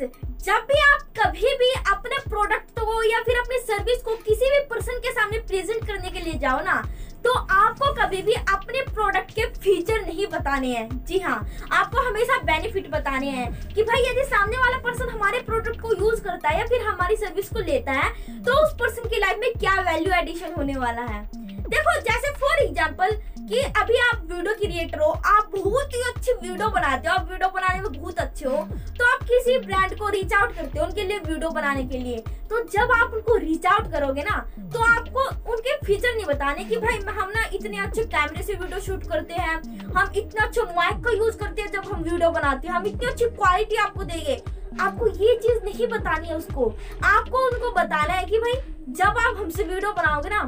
Guys जब भी आप कभी भी अपने प्रोडक्ट को या फिर अपनी सर्विस को किसी भी पर्सन के सामने प्रेजेंट करने के लिए जाओ ना तो आपको कभी भी अपने प्रोडक्ट के फीचर नहीं बताने हैं। जी हाँ आपको हमेशा बेनिफिट बताने हैं कि भाई यदि सामने वाला पर्सन हमारे प्रोडक्ट को यूज़ करता है या फिर हमारी सर्विस को लेता है तो उस पर्सन की लाइफ में क्या वैल्यू एडिशन होने वाला है? देखो, जैसे फॉर एग्ज़ाम्पल कि अभी आप वीडियो क्रिएटर हो, आप बहुत ही अच्छी वीडियो बनाते हो, आप वीडियो बनाने में बहुत अच्छे हो तो आप किसी ब्रांड को रीच आउट करते हो उनके लिए वीडियो बनाने के लिए। तो जब आप उनको रीच आउट करोगे ना तो आपको उनके फीचर नहीं बताने कि भाई, हम ना इतने अच्छे कैमरे से वीडियो शूट करते हैं, हम इतना अच्छा माइक का यूज़ करते हैं जब हम वीडियो बनाते हैं, हम इतनी अच्छी क्वालिटी आपको देंगे। आपको ये चीज़ नहीं बतानी है उसको। आपको उनको बताना है कि भाई, जब आप हमसे वीडियो बनाओगे ना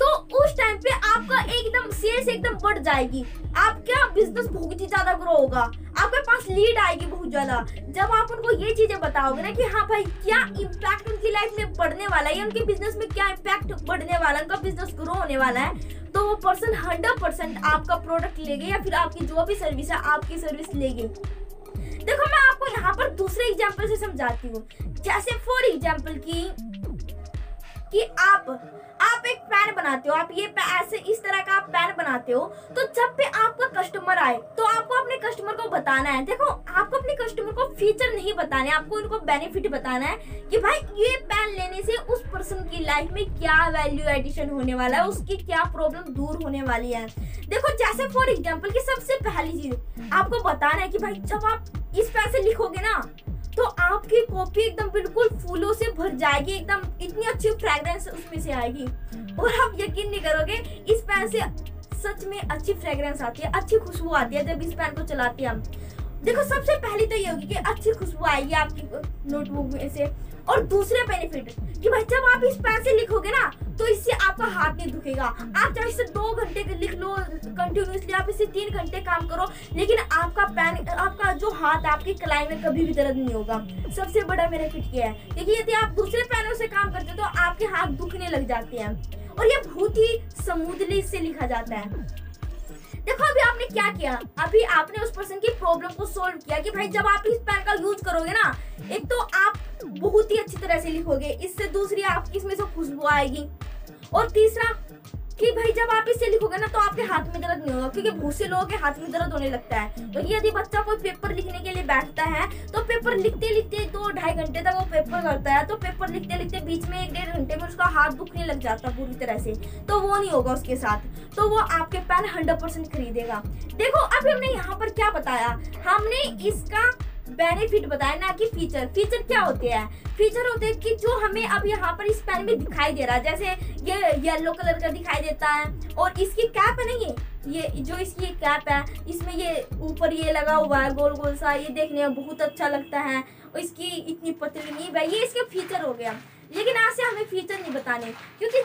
तो उस टाइम पे आपका एकदम सेल्स एकदम बढ़ जाएगी। आपका बिज़नेस बहुत ही ज़्यादा ग्रो होगा। आपके पास लीड आएगी बहुत ज़्यादा। जब आप उनको ये चीज़ें बताओगे ना कि हाँ भाई, क्या इम्पैक्ट उनकी लाइफ में बढ़ने वाला है उनके बिज़नेस में क्या इम्पैक्ट बढ़ने वाला है, उनका बिज़नेस ग्रो होने वाला है तो वो पर्सन हंड्रेड परसेंट आपका प्रोडक्ट लेगे या फिर आपकी जो भी सर्विस है, आपकी सर्विस लेगे। देखो, मैं आपको यहाँ पर दूसरे एग्ज़ाम्पल से समझाती हूँ। जैसे फॉर एग्ज़ाम्पल की, कि आप आप एक पैन बनाते हो, आप ये ऐसे इस तरह का आप पैन बनाते हो तो जब भी आपका कस्टमर आए तो आपको अपने कस्टमर को बताना है। देखो, आपको अपने कस्टमर को फीचर नहीं बताने, आपको उनको बेनिफिट बताना है कि भाई, ये पैन लेने से उस पर्सन की लाइफ में क्या वैल्यू एडिशन होने वाला है, उसकी क्या प्रॉब्लम दूर होने वाली है। देखो, जैसे फॉर एग्ज़ाम्पल की सबसे पहली चीज़, आपको बताना है कि भाई, जब आप इस पैन से लिखोगे ना तो आपकी कॉपी एकदम बिल्कुल फूलों से भर जाएगी एकदम इतनी अच्छी फ्रेग्रेंस उसमें से आएगी। और आप यकीन नहीं करोगे इस पैन से सच में अच्छी फ्रेग्रेंस आती है अच्छी खुशबू आती है जब इस पेन को चलाते हैं हम। देखो, सबसे पहली तो ये होगी कि अच्छी खुशबू आएगी आपकी नोटबुक में से। और दूसरे बेनिफिट कि भाई, जब आप इस पेन से लिखोगे ना तो इससे आपका हाथ नहीं दुखेगा। आप चाहे इसे दो घंटे लिख लो कंटिन्यूसली आप इसे तीन घंटे काम करो, लेकिन आपका पेन आपका जो हाथ है, आपकी कलाई में कभी भी दर्द नहीं होगा। सबसे बड़ा बेनिफिट क्या है। क्योंकि यदि आप दूसरे पेनों से काम करते हो तो आपके हाथ दुखने लग जाते हैं। और ये बहुत ही स्मूथली इससे लिखा जाता है। देखो, अभी आपने क्या किया? अभी आपने उस पर्सन की प्रॉब्लम को सोल्व किया कि भाई जब आप इस पेन का यूज़ करोगे ना, एक तो आप बहुत ही अच्छी तरह से लिखोगे, इससे दूसरी आपकी इसमें से खुशबू आएगी। और तीसरा कि भाई जब आप इससे लिखोगे ना तो आपके हाथ में दर्द नहीं होगा, क्योंकि बहुत से लोगों के हाथ में दर्द होने लगता है। तो यदि बच्चा कोई पेपर लिखने के लिए बैठता है तो पेपर लिखते लिखते दो ढाई घंटे तक वो पेपर करता है तो पेपर लिखते लिखते बीच में एक डेढ़ घंटे में उसका हाथ दुखने लग जाता पूरी तरह से। तो वो नहीं होगा उसके साथ। तो वो आपके पेन हंड्रेड परसेंट खरीदेगा। देखो, अभी हमने यहाँ पर क्या बताया? हमने इसका बेनिफिट बताया ना कि फीचर। फीचर क्या होते हैं? फीचर होते हैं कि जो हमें अब यहाँ पर इस पेन में दिखाई दे रहा है, जैसे ये येलो कलर का दिखाई देता है, और इसकी कैप है। ना ये जो इसकी कैप है, इसमें ये ऊपर ये लगा हुआ है, गोल गोल सा, ये देखने में बहुत अच्छा लगता है, और इसकी इतनी पतली नहीं है ये इसके फीचर हो गया। लेकिन आज से हमें फीचर नहीं बताने, क्योंकि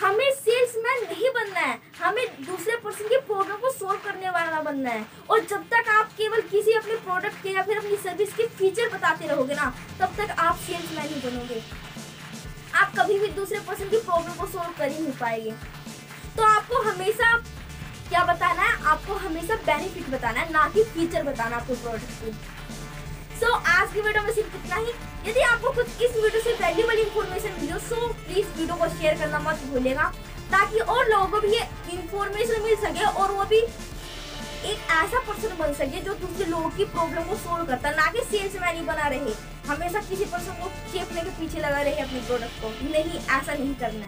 हमें सेल्समैन नहीं बनना है। हमें दूसरे पर्सन की प्रॉब्लम को सोल्व करने वाला बनना है। और जब तक आप केवल किसी अपने प्रोडक्ट के या फिर अपनी सर्विस के फीचर बताते रहोगे ना, तब तक आप सेल्समैन ही बनोगे। आप कभी भी दूसरे पर्सन की प्रॉब्लम को सोल्व कर ही नहीं पाएँगे। तो आपको हमेशा क्या बताना है? आपको हमेशा बेनिफिट बताना है, ना कि फीचर बताना आपको प्रोडक्ट की। सो so, आज की वीडियो में सिर्फ़ इतना ही। यदि आपको कुछ इस वीडियो से वैल्यूबल इन्फॉर्मेशन मिली सो प्लीज़ वीडियो को शेयर करना मत भूलेगा ताकि और लोगों को भी ये इन्फॉर्मेशन मिल सके और वो भी एक ऐसा पर्सन बन सके जो दूसरे लोगों की प्रॉब्लम को सोल्व करता ना कि सेल्समैन ही बना रहे। हमेशा किसी पर्सन को चेपने के पीछे लगा रहे अपने प्रोडक्ट को। नहीं ऐसा नहीं करना है।